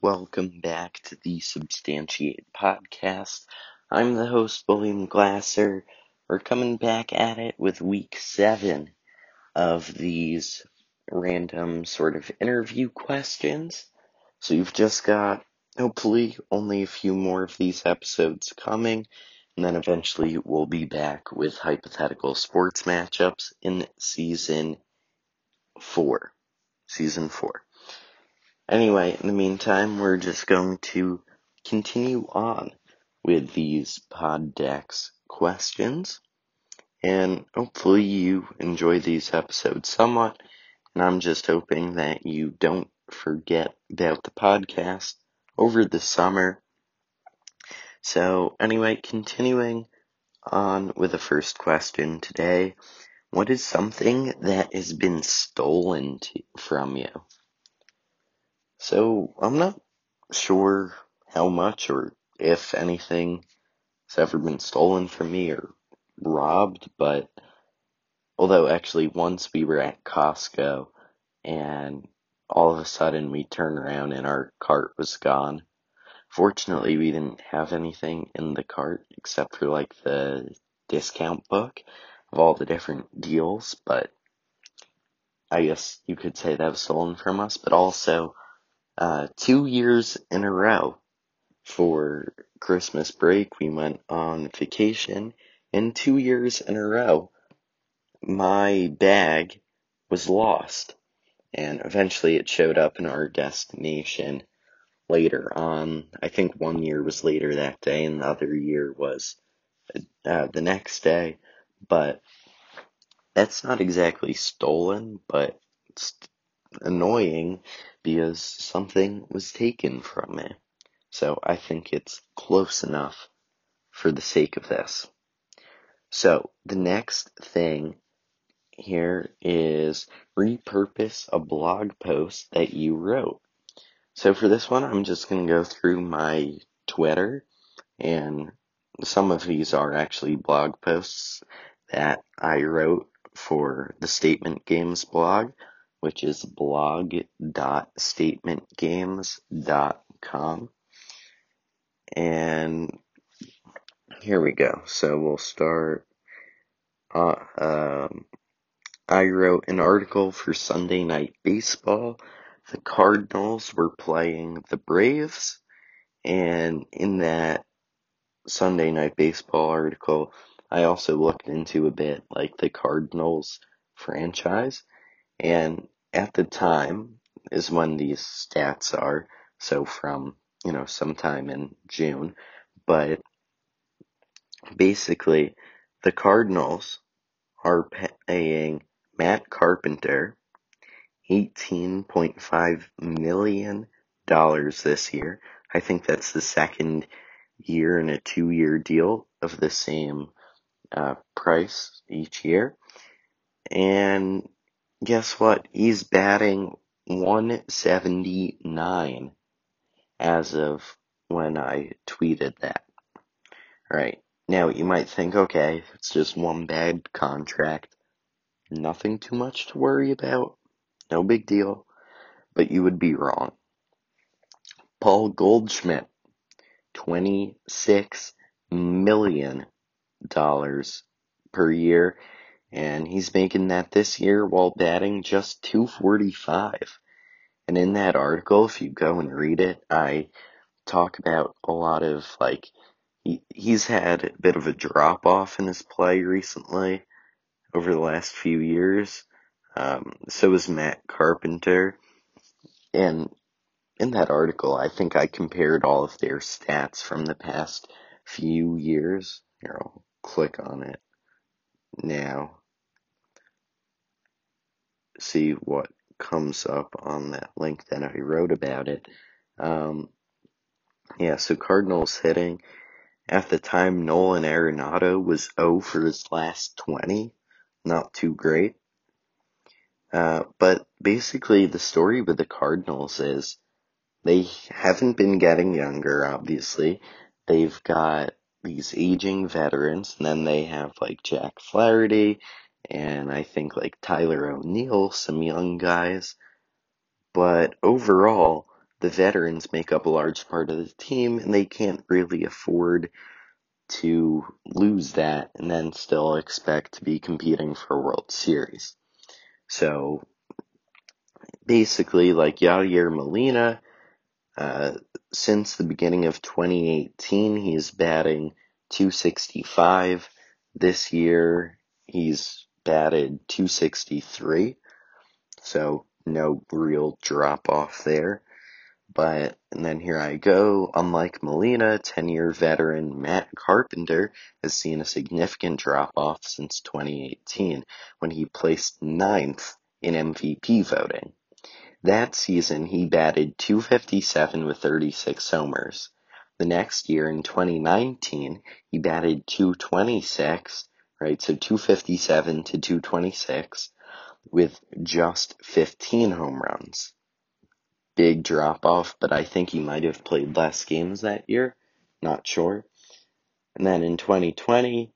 welcome back to the Substantiate Podcast. I'm the host, William Glasser. We're coming back at it with week seven of these random sort of interview questions. So you've just got, hopefully, only a few more of these episodes coming, and then eventually we'll be back with hypothetical sports matchups in season four. Season four. Anyway, in the meantime, we're just going to continue on with these pod decks questions. And hopefully you enjoy these episodes somewhat. And I'm just hoping that you don't forget about the podcast over the summer. So anyway, continuing on with the first question today. What is something that has been stolen to, from you? So I'm not sure how much or if anything has ever been stolen from me or robbed, but although actually once we were at Costco and all of a sudden we turned around and our cart was gone. Fortunately, we didn't have anything in the cart except for like the discount book of all the different deals, but I guess you could say that was stolen from us, but also uh, two years in a row for Christmas break. We went on vacation, and two years in a row, my bag was lost. And eventually it showed up in our destination later on. I think one year was later that day, and the other year was uh, the next day. But that's not exactly stolen, but annoying because something was taken from me. So I think it's close enough for the sake of this. So the next thing here is repurpose a blog post that you wrote. So for this one, I'm just going to go through my Twitter and some of these are actually blog posts that I wrote for the Statement Games blog which is blog.statementgames.com. And here we go. So we'll start. Uh, um, I wrote an article for Sunday Night Baseball. The Cardinals were playing the Braves, and in that Sunday Night Baseball article, I also looked into a bit like the Cardinals franchise and at the time is when these stats are. So from, you know, sometime in June. But basically, the Cardinals are paying Matt Carpenter $18.5 million this year. I think that's the second year in a two year deal of the same uh, price each year. And guess what? He's batting 179 as of when I tweeted that. Right. Now you might think, okay, it's just one bad contract. Nothing too much to worry about. No big deal. But you would be wrong. Paul Goldschmidt, $26 million per year and he's making that this year while batting just 245. And in that article, if you go and read it, I talk about a lot of like, he, he's had a bit of a drop off in his play recently over the last few years. Um, so is Matt Carpenter. And in that article, I think I compared all of their stats from the past few years. Here, I'll click on it now see what comes up on that link that I wrote about it. Um, yeah, so Cardinals hitting. At the time, Nolan Arenado was 0 for his last 20. Not too great. Uh, but basically, the story with the Cardinals is they haven't been getting younger, obviously. They've got these aging veterans, and then they have like Jack Flaherty and I think like Tyler O'Neill, some young guys. But overall, the veterans make up a large part of the team and they can't really afford to lose that and then still expect to be competing for a World Series. So basically, like Yadier Molina, uh, since the beginning of 2018, he's batting 265. This year, he's batted 263. So no real drop off there. But, and then here I go, unlike Molina, 10 year veteran Matt Carpenter has seen a significant drop off since 2018 when he placed ninth in MVP voting. That season, he batted 257 with 36 homers. The next year, in 2019, he batted 226, right? So 257 to 226 with just 15 home runs big drop off, but I think he might have played less games that year. Not sure. And then in 2020,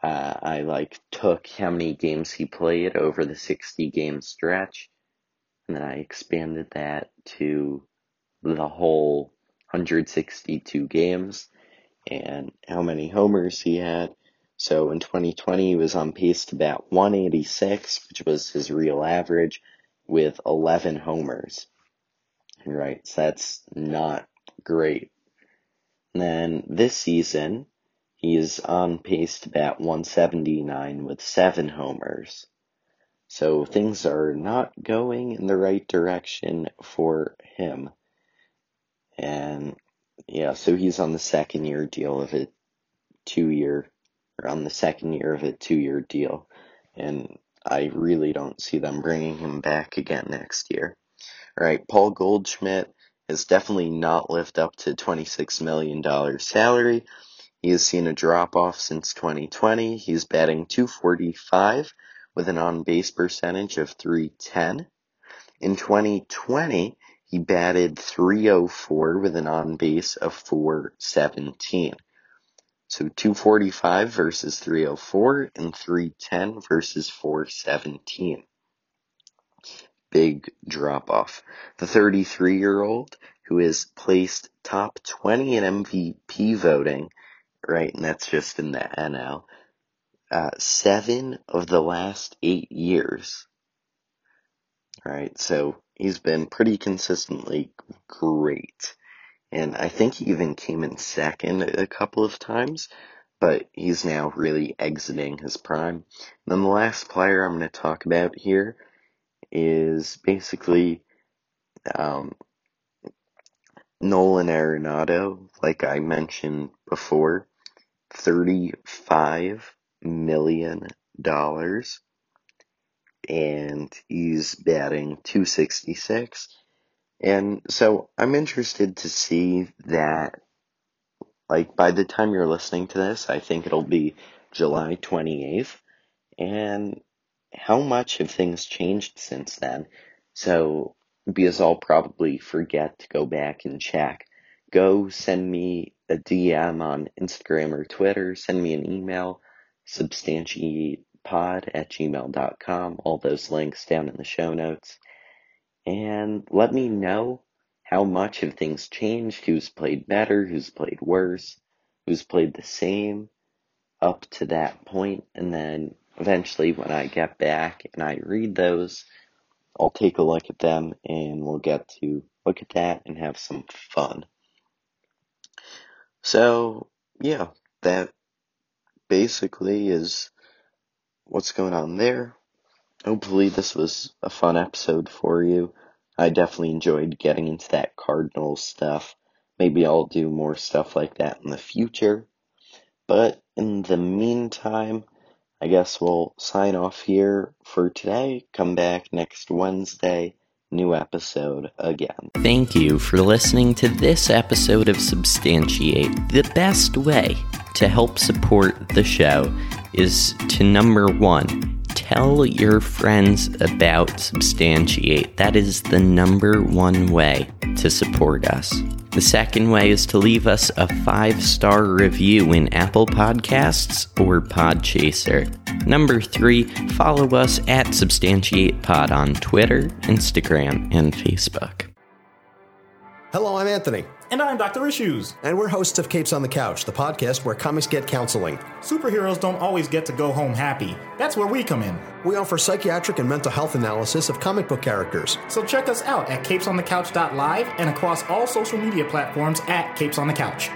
uh, I like took how many games he played over the 60 game stretch, and then I expanded that to the whole 162 games and how many homers he had. So in 2020, he was on pace to bat 186, which was his real average, with 11 homers. Right, so that's not great. And then this season, he's on pace to bat 179 with seven homers. So things are not going in the right direction for him. And yeah, so he's on the second year deal of a two year, on the second year of a two year deal. And I really don't see them bringing him back again next year. Right, Paul Goldschmidt has definitely not lived up to $26 million salary. He has seen a drop off since 2020. He's batting 245 with an on base percentage of 310. In 2020, he batted 304 with an on base of 417. So 245 verses 304 and 310 verses 417 big drop off. The 33 year old who is placed top 20 in MVP voting, right? And that's just in the NL. Uh, seven of the last eight years. Right. So he's been pretty consistently great. And I think he even came in second a couple of times, but he's now really exiting his prime. And then the last player I'm going to talk about here is basically um, Nolan Arenado, like I mentioned before, $35 million. And he's batting 266. And so I'm interested to see that, like, by the time you're listening to this, I think it'll be July 28th. And how much have things changed since then? So, because I'll probably forget to go back and check, go send me a DM on Instagram or Twitter, send me an email, substantiatepod at gmail.com, all those links down in the show notes, and let me know how much have things changed, who's played better, who's played worse, who's played the same up to that point, and then eventually when I get back and I read those, I'll take a look at them and we'll get to look at that and have some fun. So, yeah, that basically is what's going on there. Hopefully, this was a fun episode for you. I definitely enjoyed getting into that Cardinal stuff. Maybe I'll do more stuff like that in the future. But in the meantime, I guess we'll sign off here for today. Come back next Wednesday. New episode again. Thank you for listening to this episode of Substantiate. The best way to help support the show is to number one, tell your friends about Substantiate. That is the number one way to support us. The second way is to leave us a five star review in Apple Podcasts or Podchaser. Number three, follow us at SubstantiatePod on Twitter, Instagram, and Facebook. Hello, I'm Anthony. And I'm Dr. Issues. And we're hosts of Capes on the Couch, the podcast where comics get counseling. Superheroes don't always get to go home happy. That's where we come in. We offer psychiatric and mental health analysis of comic book characters. So check us out at capesonthecouch.live and across all social media platforms at Capes on the Couch.